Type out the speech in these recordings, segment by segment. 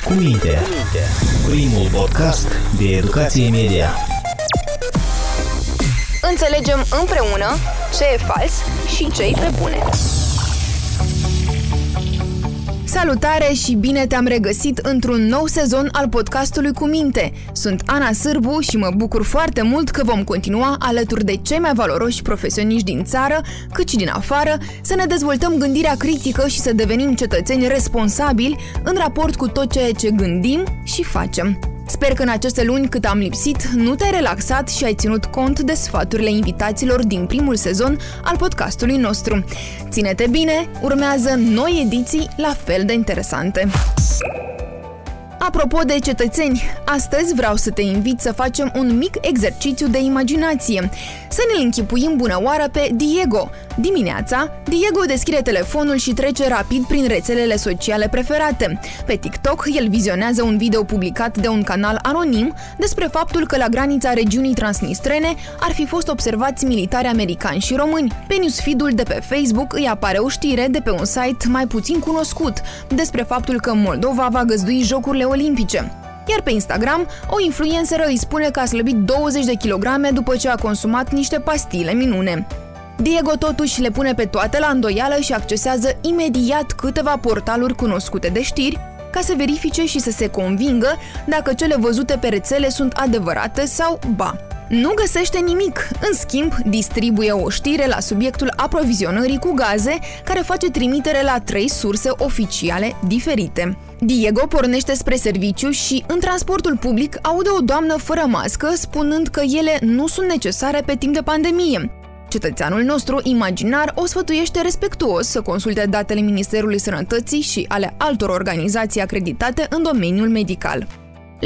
Cu minte. Primul podcast de educație media. Înțelegem împreună ce e fals și ce e pe bune. Salutare și bine te-am regăsit într-un nou sezon al podcastului Cu Minte. Sunt Ana Sârbu și mă bucur foarte mult că vom continua alături de cei mai valoroși profesioniști din țară, cât și din afară, să ne dezvoltăm gândirea critică și să devenim cetățeni responsabili în raport cu tot ceea ce gândim și facem. Sper că în aceste luni cât am lipsit, nu te-ai relaxat și ai ținut cont de sfaturile invitaților din primul sezon al podcastului nostru. Ține-te bine, urmează noi ediții la fel de interesante. Apropo de cetățeni, astăzi vreau să te invit să facem un mic exercițiu de imaginație. Să ne-l închipuim bună oară pe Diego. Dimineața, Diego deschide telefonul și trece rapid prin rețelele sociale preferate. Pe TikTok, el vizionează un video publicat de un canal anonim despre faptul că la granița regiunii transnistrene ar fi fost observați militari americani și români. Pe newsfeed-ul de pe Facebook îi apare o știre de pe un site mai puțin cunoscut despre faptul că Moldova va găzdui Jocurile Olimpice. Iar pe Instagram, o influenceră îi spune că a slăbit 20 de kilograme după ce a consumat niște pastile minune. Diego totuși le pune pe toate la îndoială și accesează imediat câteva portaluri cunoscute de știri, ca să verifice și să se convingă dacă cele văzute pe rețele sunt adevărate sau ba. Nu găsește nimic, în schimb, distribuie o știre la subiectul aprovizionării cu gaze, care face trimitere la trei surse oficiale diferite. Diego pornește spre serviciu și, în transportul public, aude o doamnă fără mască spunând că ele nu sunt necesare pe timp de pandemie. Cetățeanul nostru imaginar o sfătuiește respectuos să consulte datele Ministerului Sănătății și ale altor organizații acreditate în domeniul medical.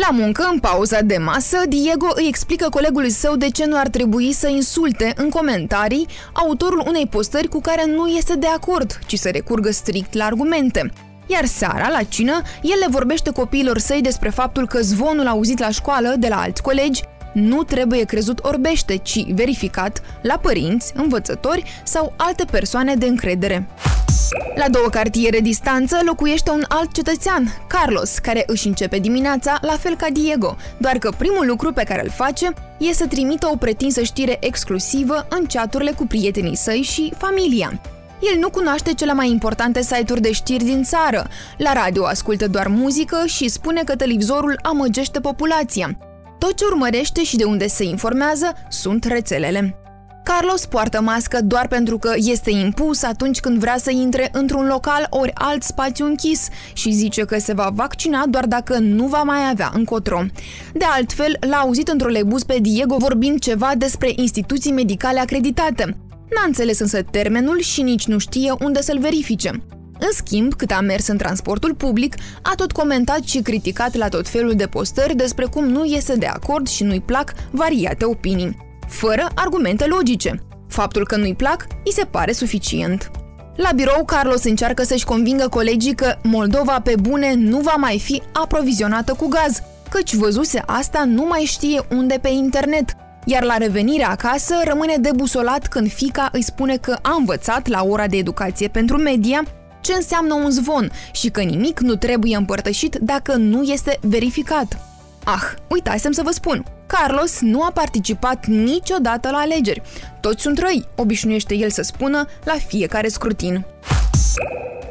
La muncă, în pauza de masă, Diego îi explică colegului său de ce nu ar trebui să insulte în comentarii autorul unei postări cu care nu este de acord, ci să recurgă strict la argumente. Iar seara, la cină, el le vorbește copiilor săi despre faptul că zvonul auzit la școală de la alți colegi nu trebuie crezut orbește, ci verificat la părinți, învățători sau alte persoane de încredere. La două cartiere distanță locuiește un alt cetățean, Carlos, care își începe dimineața la fel ca Diego, doar că primul lucru pe care îl face e să trimită o pretinsă știre exclusivă în chaturile cu prietenii săi și familia. El nu cunoaște cele mai importante site-uri de știri din țară. La radio ascultă doar muzică și spune că televizorul amăgește populația. Tot ce urmărește și de unde se informează sunt rețelele. Carlos poartă mască doar pentru că este impus atunci când vrea să intre într-un local ori alt spațiu închis și zice că se va vaccina doar dacă nu va mai avea încotro. De altfel, l-a auzit într-o lebuz pe Diego vorbind ceva despre instituții medicale acreditate. N-a înțeles însă termenul și nici nu știe unde să-l verifice. În schimb, cât a mers în transportul public, a tot comentat și criticat la tot felul de postări despre cum nu iese de acord și nu-i plac variate opinii fără argumente logice. Faptul că nu-i plac îi se pare suficient. La birou, Carlos încearcă să-și convingă colegii că Moldova pe bune nu va mai fi aprovizionată cu gaz, căci văzuse asta nu mai știe unde pe internet, iar la revenirea acasă rămâne debusolat când fica îi spune că a învățat la ora de educație pentru media ce înseamnă un zvon și că nimic nu trebuie împărtășit dacă nu este verificat. Ah, uitasem să vă spun, Carlos nu a participat niciodată la alegeri. Toți sunt răi, obișnuiește el să spună la fiecare scrutin.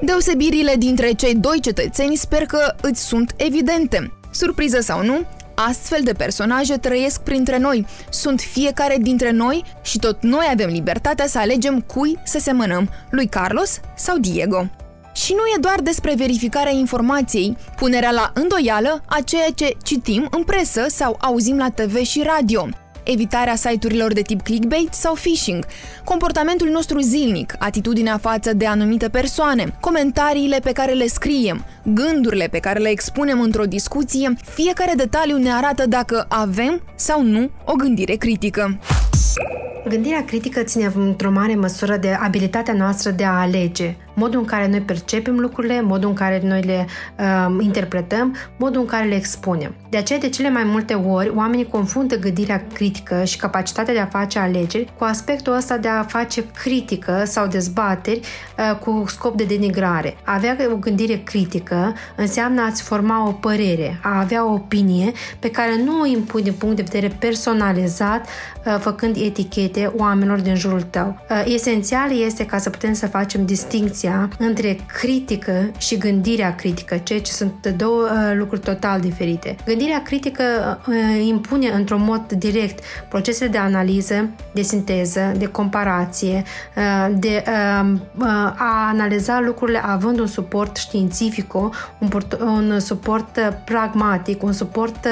Deosebirile dintre cei doi cetățeni sper că îți sunt evidente. Surpriză sau nu, astfel de personaje trăiesc printre noi, sunt fiecare dintre noi și tot noi avem libertatea să alegem cui să semănăm, lui Carlos sau Diego. Și nu e doar despre verificarea informației, punerea la îndoială a ceea ce citim în presă sau auzim la TV și radio, evitarea site-urilor de tip clickbait sau phishing, comportamentul nostru zilnic, atitudinea față de anumite persoane, comentariile pe care le scriem, gândurile pe care le expunem într-o discuție, fiecare detaliu ne arată dacă avem sau nu o gândire critică. Gândirea critică ține într-o mare măsură de abilitatea noastră de a alege, modul în care noi percepem lucrurile, modul în care noi le uh, interpretăm, modul în care le expunem. De aceea, de cele mai multe ori, oamenii confundă gândirea critică și capacitatea de a face alegeri cu aspectul ăsta de a face critică sau dezbateri uh, cu scop de denigrare. A avea o gândire critică înseamnă a-ți forma o părere, a avea o opinie pe care nu o impui din punct de vedere personalizat, uh, făcând etichete oamenilor din jurul tău. Uh, esențial este ca să putem să facem distinția între critică și gândirea critică, ceea ce sunt două uh, lucruri total diferite. Gândirea critică impune într-un mod direct procesele de analiză, de sinteză, de comparație, de a analiza lucrurile având un suport științific, un, un suport pragmatic, un suport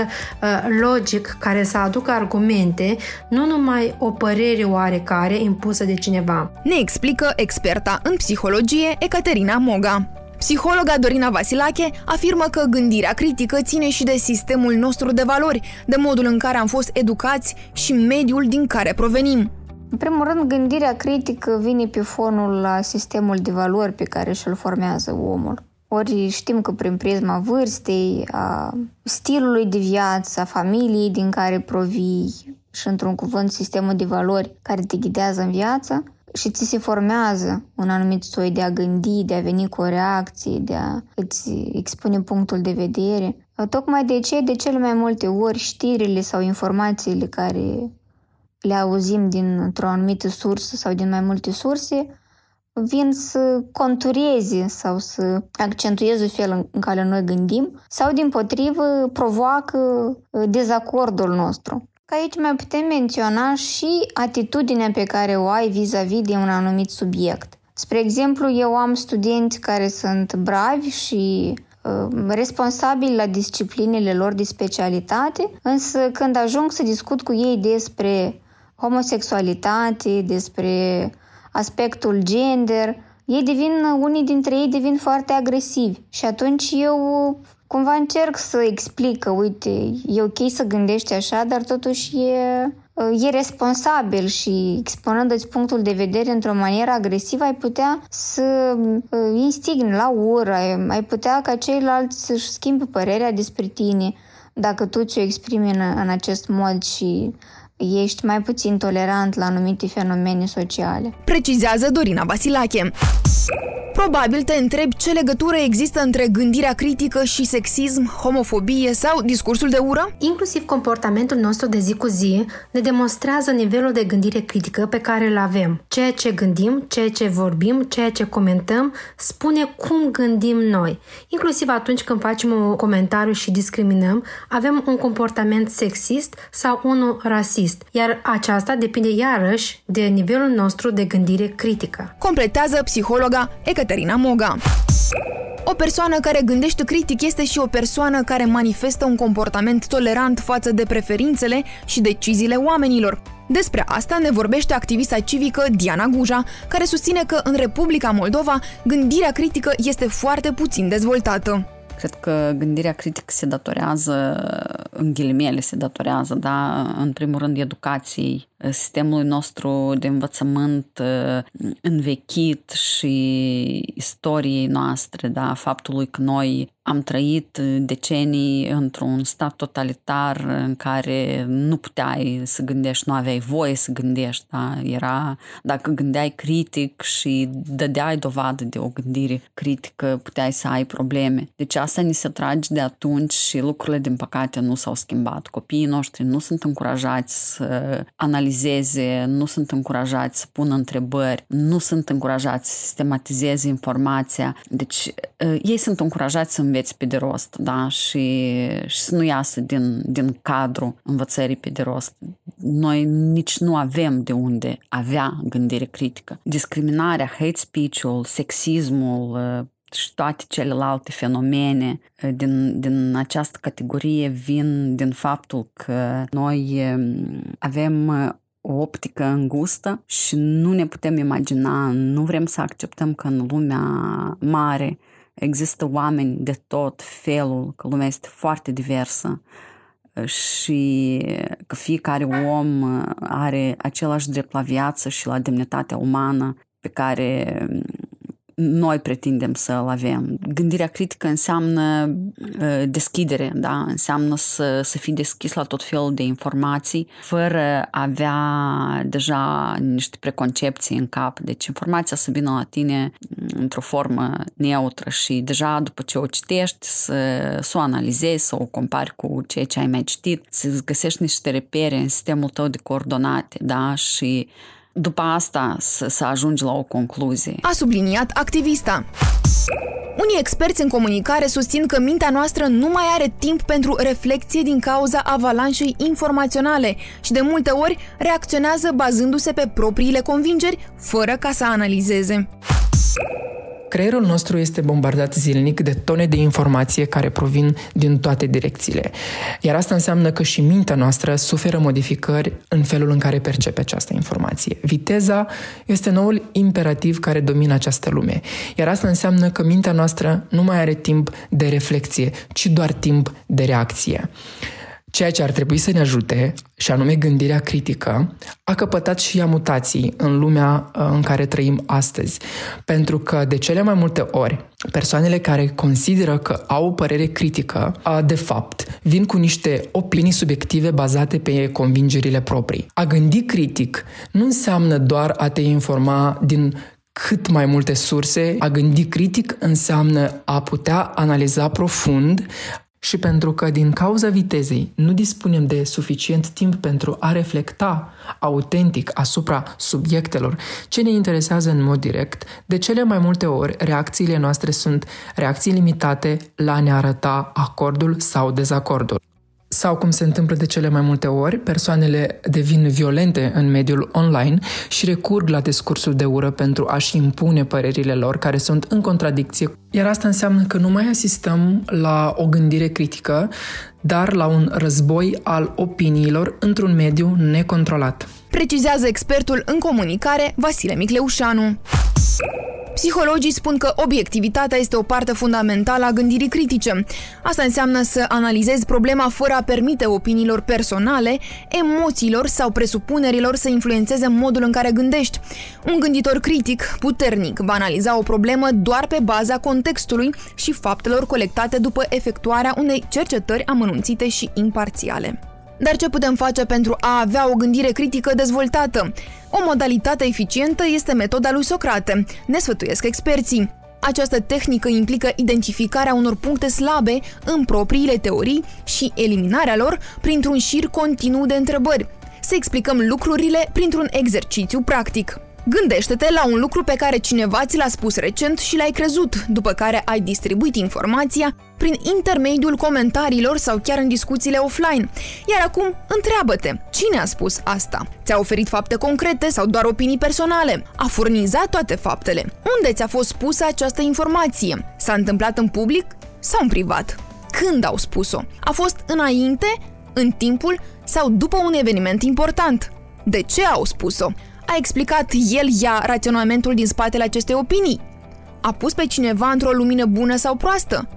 logic care să aducă argumente, nu numai o părere oarecare impusă de cineva. Ne explică experta în psihologie Ecaterina Moga. Psihologa Dorina Vasilache afirmă că gândirea critică ține și de sistemul nostru de valori, de modul în care am fost educați și mediul din care provenim. În primul rând, gândirea critică vine pe fonul la sistemul de valori pe care și-l formează omul. Ori știm că prin prisma vârstei, a stilului de viață, a familiei din care provii și, într-un cuvânt, sistemul de valori care te ghidează în viață și ți se formează un anumit soi de a gândi, de a veni cu o reacție, de a îți expune punctul de vedere. Tocmai de ce, de cele mai multe ori, știrile sau informațiile care le auzim dintr-o anumită sursă sau din mai multe surse, vin să contureze sau să accentueze felul în care noi gândim sau, din potrivă, provoacă uh, dezacordul nostru. Că aici mai putem menționa și atitudinea pe care o ai vis-a-vis de un anumit subiect. Spre exemplu, eu am studenți care sunt bravi și uh, responsabili la disciplinele lor de specialitate, însă când ajung să discut cu ei despre homosexualitate, despre aspectul gender, ei devin, unii dintre ei devin foarte agresivi și atunci eu cumva încerc să explic că, uite, e ok să gândești așa, dar totuși e, e responsabil și expunându-ți punctul de vedere într-o manieră agresivă, ai putea să instigni la ură, ai putea ca ceilalți să-și schimbe părerea despre tine. Dacă tu ți-o exprimi în, în acest mod și ești mai puțin tolerant la anumite fenomene sociale. Precizează Dorina Vasilache. Probabil te întrebi ce legătură există între gândirea critică și sexism, homofobie sau discursul de ură? Inclusiv comportamentul nostru de zi cu zi ne demonstrează nivelul de gândire critică pe care îl avem. Ceea ce gândim, ceea ce vorbim, ceea ce comentăm, spune cum gândim noi. Inclusiv atunci când facem un comentariu și discriminăm, avem un comportament sexist sau unul rasist, iar aceasta depinde iarăși de nivelul nostru de gândire critică. Completează psihologa Ecaterina Moga. O persoană care gândește critic este și o persoană care manifestă un comportament tolerant față de preferințele și deciziile oamenilor. Despre asta ne vorbește activista civică Diana Guja, care susține că în Republica Moldova gândirea critică este foarte puțin dezvoltată. Cred că gândirea critică se datorează, în ghilimele se datorează, da, în primul rând educației, sistemului nostru de învățământ învechit și istoriei noastre, da, faptului că noi am trăit decenii într-un stat totalitar în care nu puteai să gândești, nu aveai voie să gândești, da? Era, dacă gândeai critic și dădeai dovadă de o gândire critică, puteai să ai probleme. Deci asta ni se trage de atunci și lucrurile, din păcate, nu s-au schimbat. Copiii noștri nu sunt încurajați să analizeze, nu sunt încurajați să pună întrebări, nu sunt încurajați să sistematizeze informația. Deci ei sunt încurajați să înveți pe de rost, da? Și, și să nu iasă din, din cadru învățării pe de rost. Noi nici nu avem de unde avea gândire critică. Discriminarea, hate speech-ul, sexismul, și toate celelalte fenomene din, din această categorie vin din faptul că noi avem o optică îngustă și nu ne putem imagina, nu vrem să acceptăm că în lumea mare există oameni de tot felul, că lumea este foarte diversă și că fiecare om are același drept la viață și la demnitatea umană pe care noi pretindem să-l avem. Gândirea critică înseamnă uh, deschidere, da? înseamnă să, să fii deschis la tot felul de informații, fără a avea deja niște preconcepții în cap. Deci informația să vină la tine într-o formă neutră și deja după ce o citești să, să o analizezi, să o compari cu ceea ce ai mai citit, să găsești niște repere în sistemul tău de coordonate da? și după asta să, să ajungi la o concluzie. A subliniat activista. Unii experți în comunicare susțin că mintea noastră nu mai are timp pentru reflexie din cauza avalanșei informaționale și de multe ori reacționează bazându-se pe propriile convingeri, fără ca să analizeze. Creierul nostru este bombardat zilnic de tone de informație care provin din toate direcțiile. Iar asta înseamnă că și mintea noastră suferă modificări în felul în care percepe această informație. Viteza este noul imperativ care domină această lume. Iar asta înseamnă că mintea noastră nu mai are timp de reflexie, ci doar timp de reacție. Ceea ce ar trebui să ne ajute, și anume gândirea critică, a căpătat și ea mutații în lumea uh, în care trăim astăzi. Pentru că, de cele mai multe ori, persoanele care consideră că au o părere critică, de fapt, vin cu niște opinii subiective bazate pe convingerile proprii. A gândi critic nu înseamnă doar a te informa din cât mai multe surse. A gândi critic înseamnă a putea analiza profund, și pentru că din cauza vitezei nu dispunem de suficient timp pentru a reflecta autentic asupra subiectelor ce ne interesează în mod direct, de cele mai multe ori reacțiile noastre sunt reacții limitate la a ne arăta acordul sau dezacordul. Sau, cum se întâmplă de cele mai multe ori, persoanele devin violente în mediul online și recurg la discursul de ură pentru a-și impune părerile lor care sunt în contradicție. Iar asta înseamnă că nu mai asistăm la o gândire critică, dar la un război al opiniilor într-un mediu necontrolat. Precizează expertul în comunicare Vasile Micleușanu. Psihologii spun că obiectivitatea este o parte fundamentală a gândirii critice. Asta înseamnă să analizezi problema fără a permite opiniilor personale, emoțiilor sau presupunerilor să influențeze modul în care gândești. Un gânditor critic, puternic, va analiza o problemă doar pe baza contextului și faptelor colectate după efectuarea unei cercetări amănunțite și imparțiale. Dar ce putem face pentru a avea o gândire critică dezvoltată? O modalitate eficientă este metoda lui Socrate, ne sfătuiesc experții. Această tehnică implică identificarea unor puncte slabe în propriile teorii și eliminarea lor printr-un șir continuu de întrebări. Să explicăm lucrurile printr-un exercițiu practic. Gândește-te la un lucru pe care cineva ți l-a spus recent și l-ai crezut, după care ai distribuit informația prin intermediul comentariilor sau chiar în discuțiile offline. Iar acum, întreabă-te, cine a spus asta? Ți-a oferit fapte concrete sau doar opinii personale? A furnizat toate faptele? Unde ți-a fost spusă această informație? S-a întâmplat în public sau în privat? Când au spus-o? A fost înainte, în timpul sau după un eveniment important? De ce au spus-o? A explicat el ea raționamentul din spatele acestei opinii? A pus pe cineva într-o lumină bună sau proastă?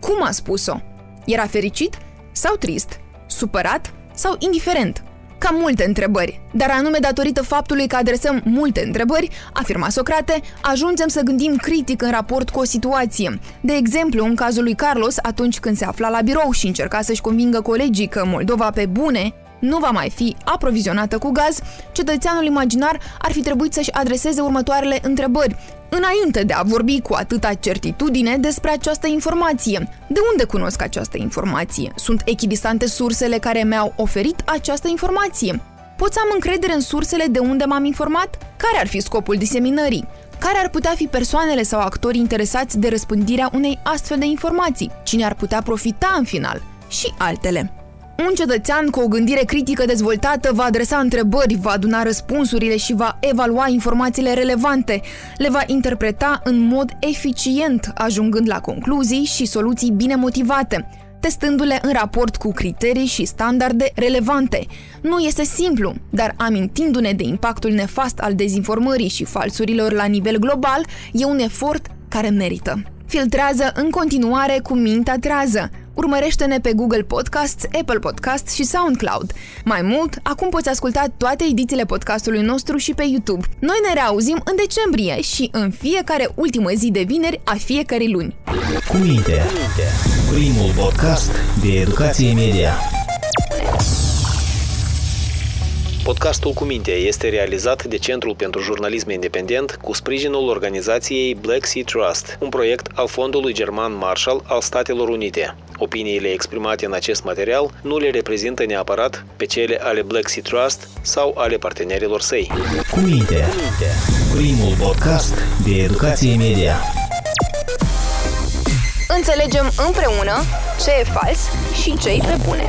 Cum a spus-o? Era fericit sau trist? Supărat sau indiferent? Cam multe întrebări, dar anume datorită faptului că adresăm multe întrebări, afirma Socrate, ajungem să gândim critic în raport cu o situație. De exemplu, în cazul lui Carlos, atunci când se afla la birou și încerca să-și convingă colegii că Moldova pe bune nu va mai fi aprovizionată cu gaz, cetățeanul imaginar ar fi trebuit să-și adreseze următoarele întrebări, înainte de a vorbi cu atâta certitudine despre această informație. De unde cunosc această informație? Sunt echidistante sursele care mi-au oferit această informație? Pot să am încredere în sursele de unde m-am informat? Care ar fi scopul diseminării? Care ar putea fi persoanele sau actorii interesați de răspândirea unei astfel de informații? Cine ar putea profita în final? Și altele. Un cetățean cu o gândire critică dezvoltată va adresa întrebări, va aduna răspunsurile și va evalua informațiile relevante, le va interpreta în mod eficient, ajungând la concluzii și soluții bine motivate, testându-le în raport cu criterii și standarde relevante. Nu este simplu, dar amintindu-ne de impactul nefast al dezinformării și falsurilor la nivel global, e un efort care merită. Filtrează în continuare cu mintea trează, Urmărește-ne pe Google Podcasts, Apple Podcasts și SoundCloud. Mai mult, acum poți asculta toate edițiile podcastului nostru și pe YouTube. Noi ne reauzim în decembrie și în fiecare ultimă zi de vineri a fiecărei luni. Cu minte, primul podcast de educație media. Podcastul Cu Minte este realizat de Centrul pentru Jurnalism Independent cu sprijinul organizației Black Sea Trust, un proiect al Fondului German Marshall al Statelor Unite. Opiniile exprimate în acest material nu le reprezintă neapărat pe cele ale Black Sea Trust sau ale partenerilor săi. Cu Minte, primul podcast de educație media. Înțelegem împreună ce e fals și ce îi prepune.